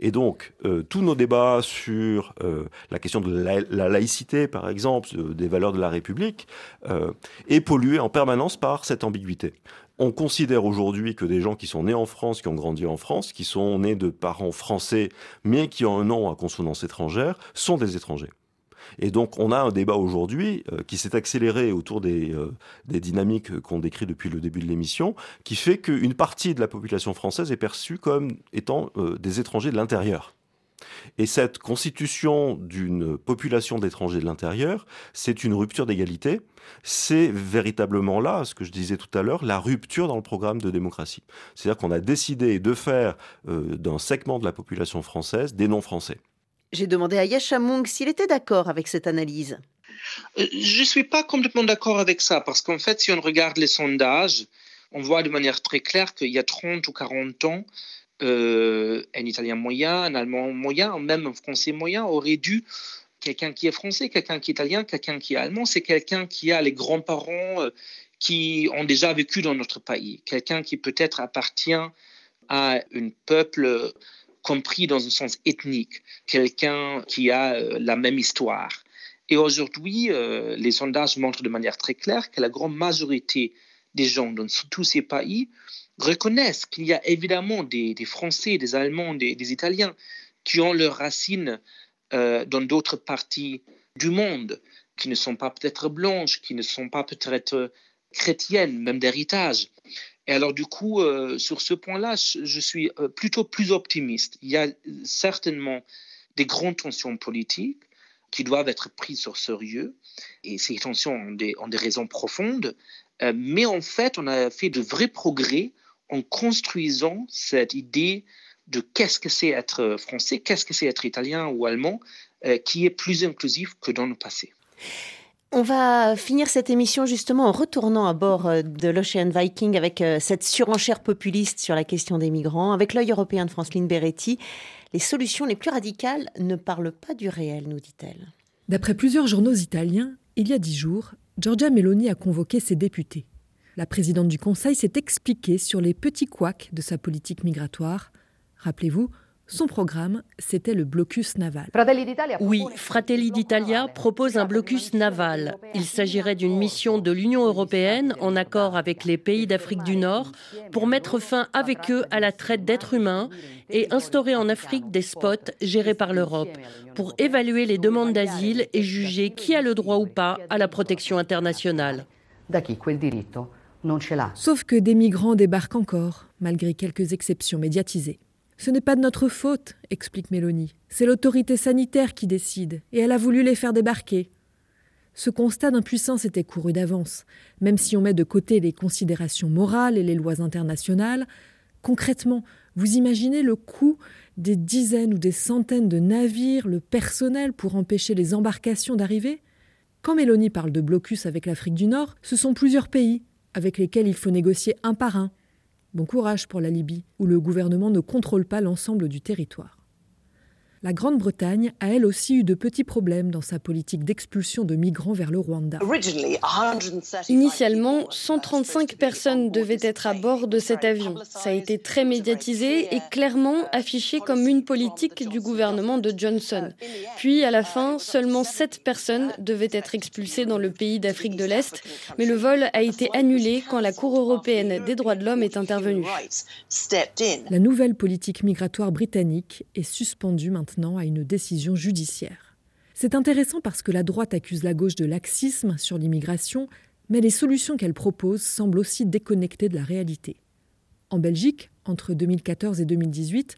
Et donc, euh, tous nos débats sur euh, la question de la, laïcité, par exemple, des valeurs de la République, euh, est pollué en permanence par cette ambiguïté. On considère aujourd'hui que des gens qui sont nés en France, qui ont grandi en France, qui sont nés de parents français, mais qui ont un nom à consonance étrangère, sont des étrangers. Et donc, on a un débat aujourd'hui euh, qui s'est accéléré autour des, euh, des dynamiques qu'on décrit depuis le début de l'émission, qui fait qu'une partie de la population française est perçue comme étant euh, des étrangers de l'intérieur. Et cette constitution d'une population d'étrangers de l'intérieur, c'est une rupture d'égalité. C'est véritablement là, ce que je disais tout à l'heure, la rupture dans le programme de démocratie. C'est-à-dire qu'on a décidé de faire d'un segment de la population française des non-français. J'ai demandé à Yashamung s'il était d'accord avec cette analyse. Euh, je ne suis pas complètement d'accord avec ça, parce qu'en fait, si on regarde les sondages, on voit de manière très claire qu'il y a 30 ou 40 ans, euh, un Italien moyen, un Allemand moyen, même un Français moyen aurait dû quelqu'un qui est français, quelqu'un qui est italien, quelqu'un qui est allemand, c'est quelqu'un qui a les grands-parents euh, qui ont déjà vécu dans notre pays, quelqu'un qui peut-être appartient à un peuple compris dans un sens ethnique, quelqu'un qui a euh, la même histoire. Et aujourd'hui, euh, les sondages montrent de manière très claire que la grande majorité des gens dans tous ces pays reconnaissent qu'il y a évidemment des, Français, des Allemands, des, Italiens qui ont leurs racines euh, dans d'autres parties du monde, qui ne sont pas peut-être blanches, qui ne sont pas peut-être chrétiennes, même d'héritage. Et alors du coup, euh, sur ce point-là, je suis euh, plutôt plus optimiste. Il y a certainement des grandes tensions politiques qui doivent être prises sur sérieux, et ces tensions ont des, raisons profondes, euh, mais en fait, on a fait de vrais progrès en construisant cette idée de qu'est-ce que c'est être français, qu'est-ce que c'est être italien ou allemand, qui est plus inclusif que dans le passé. On va finir cette émission justement en retournant à bord euh, de l'Ocean Viking avec euh, cette surenchère populiste sur la question des migrants. Avec l'œil européen de Franceline Beretti, les solutions les plus radicales ne parlent pas du réel, nous dit-elle. D'après plusieurs journaux italiens, il y a dix jours, Giorgia Meloni a convoqué ses députés. La présidente du Conseil s'est expliquée sur les petits couacs de sa politique migratoire. Rappelez-vous, son programme, c'était le blocus naval. Oui, Fratelli d'Italia propose un blocus naval. Il s'agirait d'une mission de l'Union européenne en accord avec les pays d'Afrique du Nord pour mettre fin avec eux à la traite d'êtres humains et instaurer en Afrique des spots gérés par l'Europe pour évaluer les demandes d'asile et juger qui a le droit ou pas à la protection internationale. Sauf que des migrants débarquent encore, malgré quelques exceptions médiatisées. Ce n'est pas de notre faute, explique Mélanie. C'est l'autorité sanitaire qui décide, et elle a voulu les faire débarquer. Ce constat d'impuissance était couru d'avance, même si on met de côté les considérations morales et les lois internationales. Concrètement, vous imaginez le coût des dizaines ou des centaines de navires, le personnel pour empêcher les embarcations d'arriver? Quand Mélanie parle de blocus avec l'Afrique du Nord, ce sont plusieurs pays avec lesquels il faut négocier un par un. Bon courage pour la Libye, où le gouvernement ne contrôle pas l'ensemble du territoire. La Grande-Bretagne a elle aussi eu de petits problèmes dans sa politique d'expulsion de migrants vers le Rwanda. Initialement, 135 personnes devaient être à bord de cet avion. Ça a été très médiatisé et clairement affiché comme une politique du gouvernement de Johnson. Puis, à la fin, seulement 7 personnes devaient être expulsées dans le pays d'Afrique de l'Est, mais le vol a été annulé quand la Cour européenne des droits de l'homme est intervenue. La nouvelle politique migratoire britannique est suspendue maintenant à une décision judiciaire. C'est intéressant parce que la droite accuse la gauche de laxisme sur l'immigration, mais les solutions qu'elle propose semblent aussi déconnectées de la réalité. En Belgique, entre 2014 et 2018,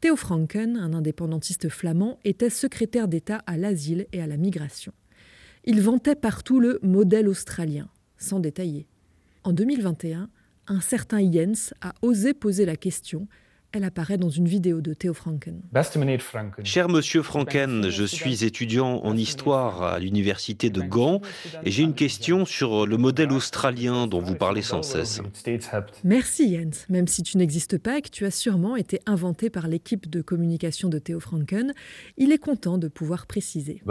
Theo Franken, un indépendantiste flamand, était secrétaire d'État à l'asile et à la migration. Il vantait partout le modèle australien, sans détailler. En 2021, un certain Jens a osé poser la question elle apparaît dans une vidéo de Theo Franken. Cher monsieur Franken, je suis étudiant en histoire à l'université de Gand et j'ai une question sur le modèle australien dont vous parlez sans cesse. Merci Jens, même si tu n'existes pas et que tu as sûrement été inventé par l'équipe de communication de Theo Franken, il est content de pouvoir préciser.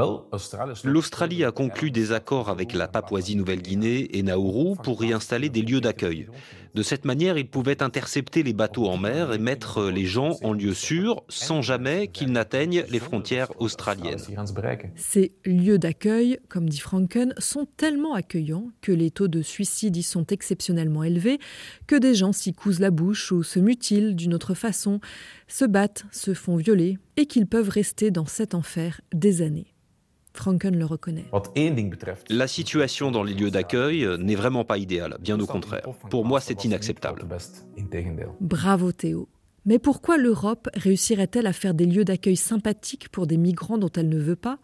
L'Australie a conclu des accords avec la Papouasie-Nouvelle-Guinée et Nauru pour y installer des lieux d'accueil. De cette manière, ils pouvaient intercepter les bateaux en mer et mettre les gens en lieu sûr sans jamais qu'ils n'atteignent les frontières australiennes. Ces lieux d'accueil, comme dit Franken, sont tellement accueillants que les taux de suicide y sont exceptionnellement élevés, que des gens s'y cousent la bouche ou se mutilent d'une autre façon, se battent, se font violer, et qu'ils peuvent rester dans cet enfer des années. Franken le reconnaît. La situation dans les lieux d'accueil n'est vraiment pas idéale, bien au contraire. Pour moi, c'est inacceptable. Bravo Théo. Mais pourquoi l'Europe réussirait-elle à faire des lieux d'accueil sympathiques pour des migrants dont elle ne veut pas?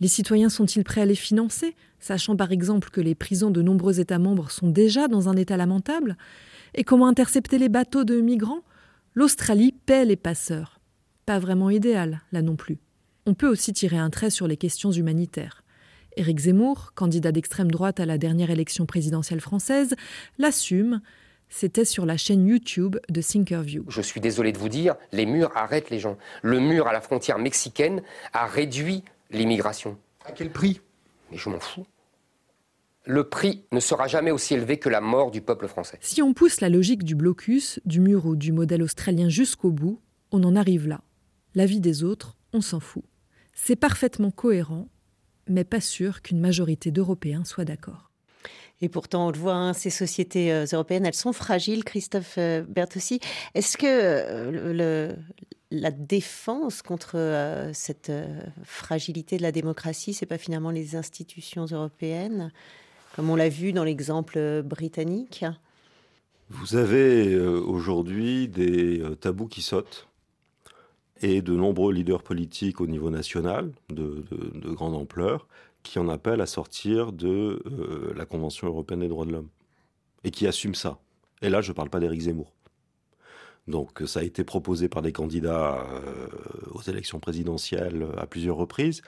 Les citoyens sont-ils prêts à les financer, sachant par exemple que les prisons de nombreux États membres sont déjà dans un état lamentable? Et comment intercepter les bateaux de migrants? L'Australie paie les passeurs. Pas vraiment idéal, là non plus. On peut aussi tirer un trait sur les questions humanitaires. Éric Zemmour, candidat d'extrême droite à la dernière élection présidentielle française, l'assume. C'était sur la chaîne YouTube de Thinkerview. Je suis désolé de vous dire, les murs arrêtent les gens. Le mur à la frontière mexicaine a réduit l'immigration. À quel prix? Mais je m'en fous. le prix ne sera jamais aussi élevé que la mort du peuple français. Si on pousse la logique du blocus, du mur ou du modèle australien jusqu'au bout, on en arrive là. La vie des autres, on s'en fout. C'est parfaitement cohérent, mais pas sûr qu'une majorité d'Européens soit d'accord. Et pourtant, on le voit, hein, ces sociétés euh, européennes, elles sont fragiles, Christophe euh, Bertossi. Est-ce que euh, la défense contre cette fragilité de la démocratie, c'est pas finalement les institutions européennes comme on l'a vu dans l'exemple britannique? Vous avez euh, aujourd'hui des tabous qui sautent et de nombreux leaders politiques au niveau national de, grande ampleur qui en appellent à sortir de euh, la Convention européenne des droits de l'homme et qui assument ça. Et là, je ne parle pas d'Éric Zemmour. Donc ça a été proposé par des candidats aux élections présidentielles à plusieurs reprises.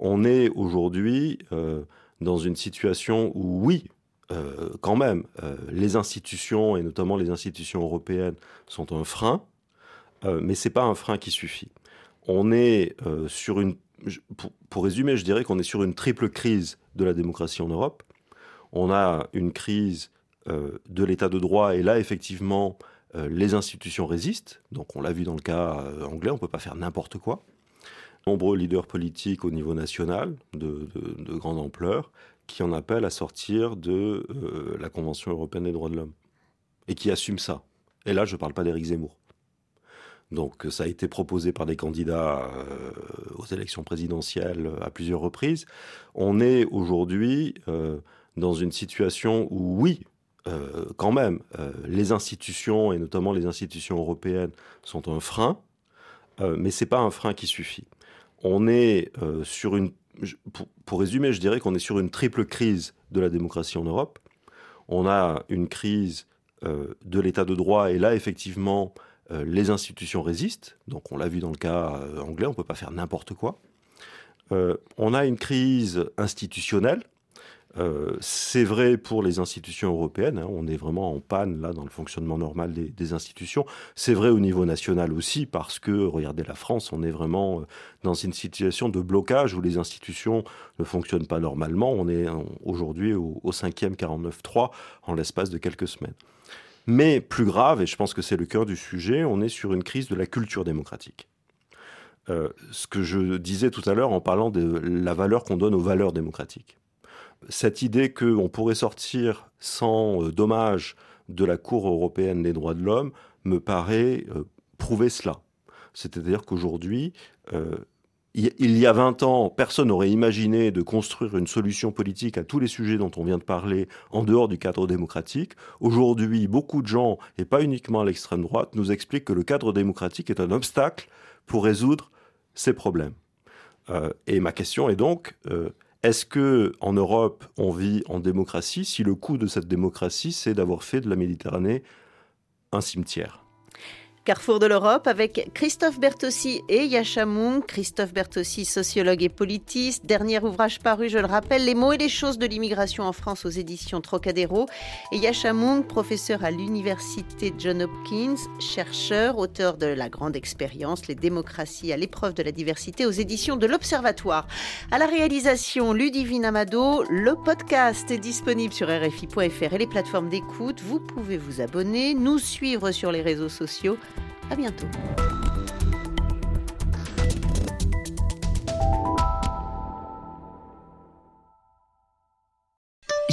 On est aujourd'hui dans une situation où, oui, euh, quand même, euh, les institutions, et notamment les institutions européennes, sont un frein, euh, mais ce n'est pas un frein qui suffit. On est sur une... Pour, résumer, je dirais qu'on est sur une triple crise de la démocratie en Europe. On a une crise de l'état de droit, et là, effectivement, les institutions résistent. Donc on l'a vu dans le cas anglais, on ne peut pas faire n'importe quoi nombreux leaders politiques au niveau national de, grande ampleur qui en appellent à sortir de euh, la Convention européenne des droits de l'homme et qui assument ça. Et là, je ne parle pas d'Éric Zemmour. Donc ça a été proposé par des candidats euh, aux élections présidentielles à plusieurs reprises. On est aujourd'hui euh, dans une situation où, oui, quand même, les institutions, et notamment les institutions européennes, sont un frein, mais ce n'est pas un frein qui suffit on est euh, sur une. Pour, résumer, je dirais qu'on est sur une triple crise de la démocratie en Europe. On a une crise euh, de l'état de droit, et là, effectivement, euh, les institutions résistent. Donc, on l'a vu dans le cas anglais, on ne peut pas faire n'importe quoi. on a une crise institutionnelle euh, c'est vrai pour les institutions européennes, hein, on est vraiment en panne là dans le fonctionnement normal des, institutions. C'est vrai au niveau national aussi, parce que, regardez la France, on est vraiment euh, dans une situation de blocage où les institutions ne fonctionnent pas normalement. On est aujourd'hui au, au 5e 49-3 en l'espace de quelques semaines. Mais plus grave, et je pense que c'est le cœur du sujet, on est sur une crise de la culture démocratique. Euh, ce que je disais tout à l'heure en parlant de la valeur qu'on donne aux valeurs démocratiques cette idée qu'on pourrait sortir sans euh, dommage de la Cour européenne des droits de l'homme me paraît euh, prouver cela. C'est-à-dire qu'aujourd'hui, il y a 20 ans, personne n'aurait imaginé de construire une solution politique à tous les sujets dont on vient de parler en dehors du cadre démocratique. Aujourd'hui, beaucoup de gens, et pas uniquement à l'extrême droite, nous expliquent que le cadre démocratique est un obstacle pour résoudre ces problèmes. et ma question est donc, est-ce que en Europe, on vit en démocratie si le coût de cette démocratie, c'est d'avoir fait de la Méditerranée un cimetière? Carrefour de l'Europe avec Christophe Bertossi et Yacha Mung. Christophe Bertossi, sociologue et politiste. Dernier ouvrage paru, je le rappelle, Les mots et les choses de l'immigration en France aux éditions Trocadéro. Et Yacha Mung, professeur à l'université John Hopkins, chercheur, auteur de La grande expérience, Les démocraties à l'épreuve de la diversité aux éditions de l'Observatoire. À la réalisation, Ludivine Amado. Le podcast est disponible sur RFI.fr et les plateformes d'écoute. Vous pouvez vous abonner, nous suivre sur les réseaux sociaux. À bientôt.